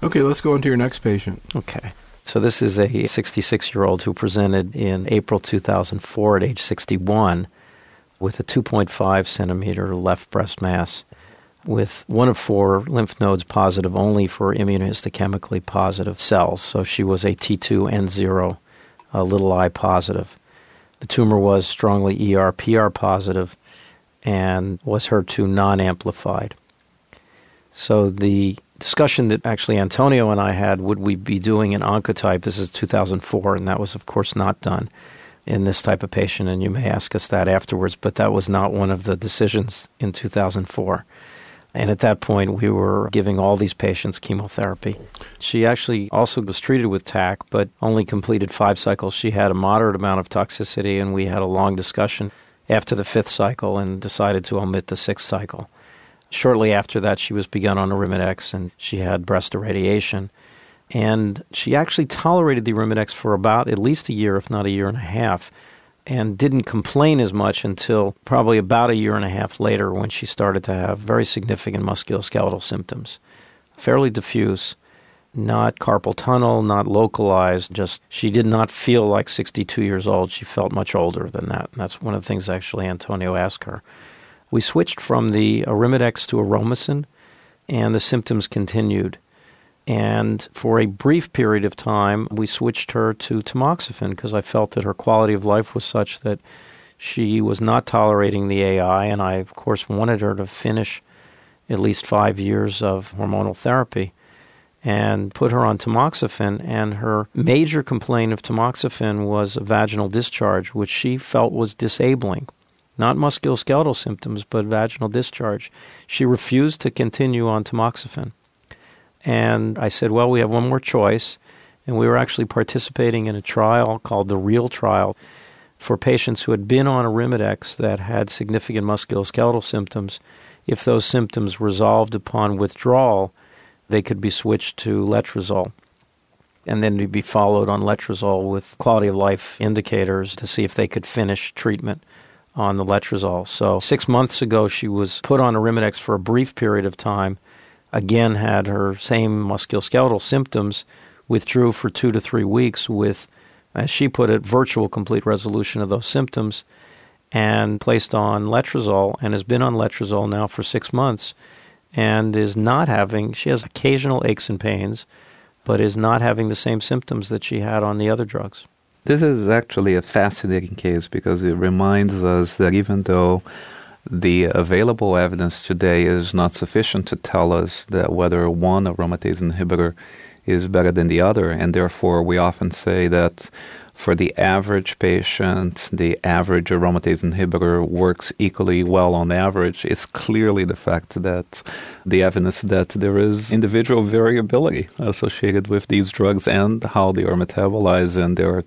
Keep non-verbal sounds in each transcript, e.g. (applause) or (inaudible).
Okay, let's go on to your next patient. Okay. So this is a 66 year old who presented in April 2004 at age 61 with a 2.5 centimeter left breast mass with one of four lymph nodes positive only for immunohistochemically positive cells. So she was a T2N0, a little i positive. The tumor was strongly ER PR positive and was HER2 non amplified. So the discussion that actually Antonio and I had would we be doing an oncotype? This is 2004, and that was, of course, not done in this type of patient, and you may ask us that afterwards, but that was not one of the decisions in 2004. And at that point, we were giving all these patients chemotherapy. She actually also was treated with TAC, but only completed five cycles. She had a moderate amount of toxicity, and we had a long discussion after the fifth cycle and decided to omit the sixth cycle. Shortly after that, she was begun on Arimidex, and she had breast irradiation. And she actually tolerated the Arimidex for about at least a year, if not a year and a half and didn't complain as much until probably about a year and a half later when she started to have very significant musculoskeletal symptoms. Fairly diffuse, not carpal tunnel, not localized, just she did not feel like 62 years old. She felt much older than that. And that's one of the things actually Antonio asked her. We switched from the Arimidex to Aromasin, and the symptoms continued. And for a brief period of time, we switched her to tamoxifen because I felt that her quality of life was such that she was not tolerating the AI. And I, of course, wanted her to finish at least five years of hormonal therapy and put her on tamoxifen. And her major complaint of tamoxifen was a vaginal discharge, which she felt was disabling. Not musculoskeletal symptoms, but vaginal discharge. She refused to continue on tamoxifen. And I said, well, we have one more choice. And we were actually participating in a trial called the REAL trial for patients who had been on Arimidex that had significant musculoskeletal symptoms. If those symptoms resolved upon withdrawal, they could be switched to letrozole. And then to be followed on letrozole with quality of life indicators to see if they could finish treatment on the letrozole. So, six months ago, she was put on Arimidex for a brief period of time again had her same musculoskeletal symptoms, withdrew for two to three weeks with, as she put it, virtual complete resolution of those symptoms, and placed on letrozole and has been on letrozole now for six months and is not having, she has occasional aches and pains, but is not having the same symptoms that she had on the other drugs. This is actually a fascinating case because it reminds us that even though the available evidence today is not sufficient to tell us that whether one aromatase inhibitor is better than the other, and therefore we often say that for the average patient, the average aromatase inhibitor works equally well on average. It's clearly the fact that the evidence that there is individual variability associated with these drugs and how they are metabolized and their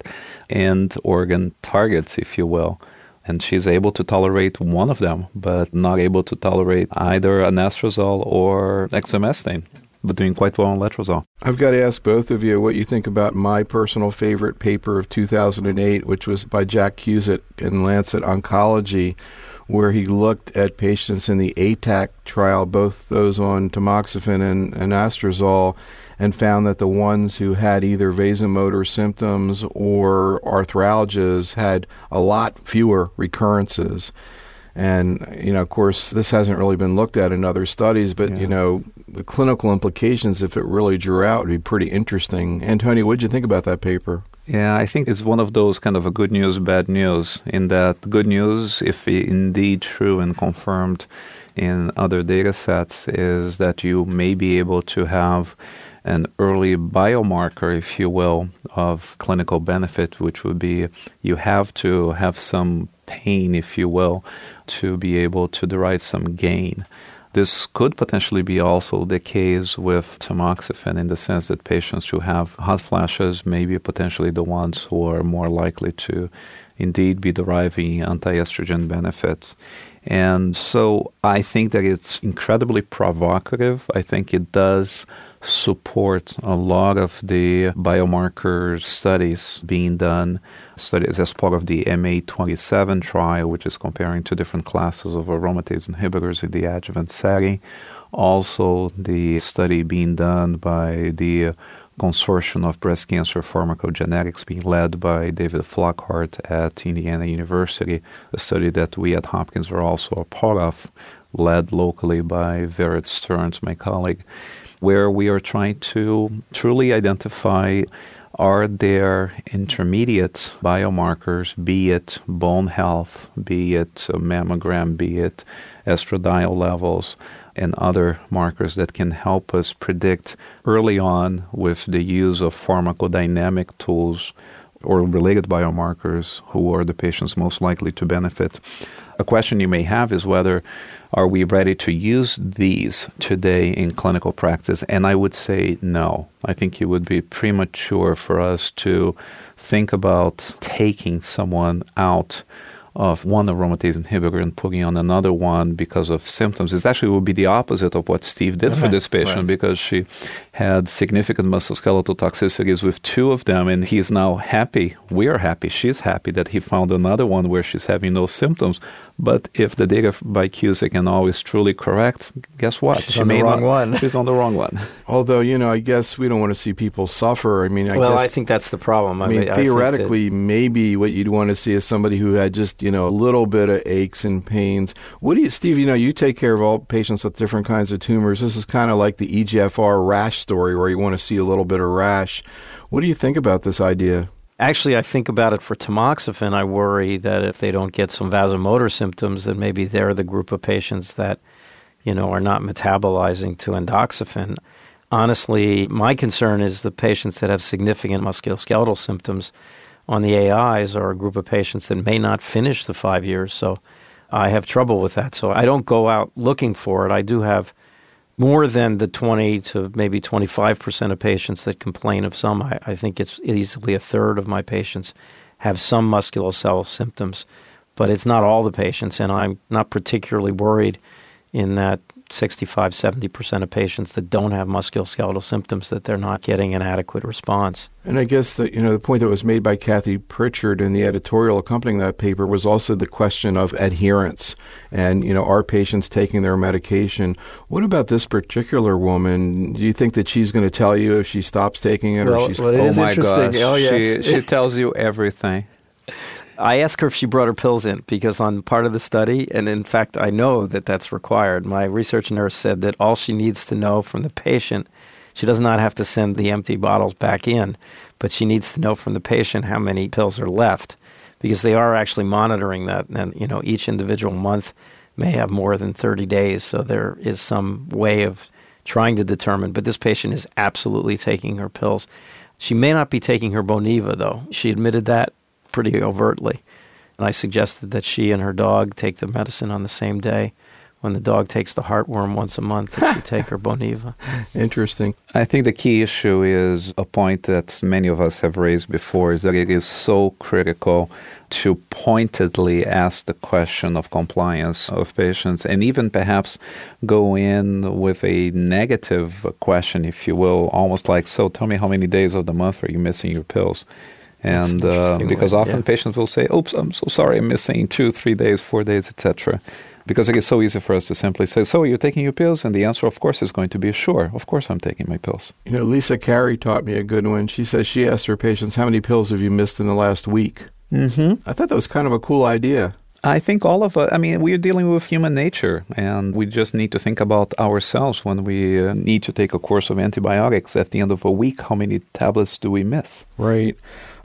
end organ targets, if you will and she's able to tolerate one of them, but not able to tolerate either anastrozole or exemestane, but doing quite well on letrozole. I've got to ask both of you what you think about my personal favorite paper of 2008, which was by Jack Cuzick in Lancet Oncology, where he looked at patients in the ATAC trial, both those on tamoxifen and anastrozole, and found that the ones who had either vasomotor symptoms or arthralgias had a lot fewer recurrences. And, you know, of course, this hasn't really been looked at in other studies, but, yeah. you know, the clinical implications, if it really drew out, would be pretty interesting. Antonio, what did you think about that paper? Yeah, I think it's one of those kind of a good news, bad news, in that good news, if indeed true and confirmed in other data sets, is that you may be able to have an early biomarker, if you will, of clinical benefit, which would be you have to have some pain, if you will, to be able to derive some gain. This could potentially be also the case with tamoxifen in the sense that patients who have hot flashes may be potentially the ones who are more likely to indeed be deriving anti estrogen benefits. And so I think that it's incredibly provocative. I think it does support a lot of the biomarker studies being done, studies as part of the MA27 trial, which is comparing two different classes of aromatase inhibitors in the adjuvant setting. Also, the study being done by the consortium of breast cancer pharmacogenetics being led by David Flockhart at Indiana University, a study that we at Hopkins are also a part of, led locally by Vered Stearns, my colleague, where we are trying to truly identify are there intermediate biomarkers, be it bone health, be it mammogram, be it estradiol levels, and other markers that can help us predict early on with the use of pharmacodynamic tools or related biomarkers who are the patients most likely to benefit. A question you may have is whether are we ready to use these today in clinical practice? And I would say no. I think it would be premature for us to think about taking someone out of one aromatase inhibitor and putting on another one because of symptoms. It actually would be the opposite of what Steve did for this patient right. because she had significant musculoskeletal toxicities with two of them, and he is now happy. We are happy. She's happy that he found another one where she's having no symptoms. But if the data by Cuzick can always truly correct, guess what? She's she on the wrong not, one. She's on the wrong one. Although, you know, I guess we don't want to see people suffer. I mean, I well, guess, I think that's the problem. I, I mean, theoretically, that, maybe what you'd want to see is somebody who had just, you know, a little bit of aches and pains. What do you, Steve, you know, you take care of all patients with different kinds of tumors. This is kind of like the EGFR rash story where you want to see a little bit of rash. What do you think about this idea? Actually, I think about it for tamoxifen. I worry that if they don't get some vasomotor symptoms, then maybe they're the group of patients that, you know, are not metabolizing to endoxifen. Honestly, my concern is the patients that have significant musculoskeletal symptoms on the AIs are a group of patients that may not finish the five years. So I have trouble with that. So I don't go out looking for it. I do have more than the 20 to maybe 25% of patients that complain of some. I, I, think it's easily a third of my patients have some musculoskeletal symptoms, but it's not all the patients, and I'm not particularly worried in that 65, 70% of patients that don't have musculoskeletal symptoms that they're not getting an adequate response. And I guess that, you know, the point that was made by Kathy Pritchard in the editorial accompanying that paper was also the question of adherence and, you know, are patients taking their medication? What about this particular woman? Do you think that she's going to tell you if she stops taking it well, or she's well, it oh is my interesting. Gosh. Oh yes. She, she tells you everything. (laughs) I asked her if she brought her pills in because on part of the study, and in fact, I know that that's required. My research nurse said that all she needs to know from the patient, she does not have to send the empty bottles back in, but she needs to know from the patient how many pills are left because they are actually monitoring that. And, you know, each individual month may have more than 30 days, so there is some way of trying to determine. But this patient is absolutely taking her pills. She may not be taking her Boniva, though. She admitted that pretty overtly. And I suggested that she and her dog take the medicine on the same day. When the dog takes the heartworm once a month, that she take her (laughs) Boniva. Interesting. I think the key issue is a point that many of us have raised before is that it is so critical to pointedly ask the question of compliance of patients and even perhaps go in with a negative question, if you will, almost like, so tell me how many days of the month are you missing your pills? And uh, because way, often yeah. patients will say, "Oops, I'm so sorry, I'm missing two, three days, four days, etc." Because it is so easy for us to simply say, "So you're taking your pills?" And the answer, of course, is going to be "Sure, of course, I'm taking my pills." You know, Lisa Carey taught me a good one. She says she asked her patients, "How many pills have you missed in the last week?" Mm-hmm. I thought that was kind of a cool idea. I think all of us, I mean, we're dealing with human nature, and we just need to think about ourselves when we uh, need to take a course of antibiotics at the end of a week. How many tablets do we miss? Right.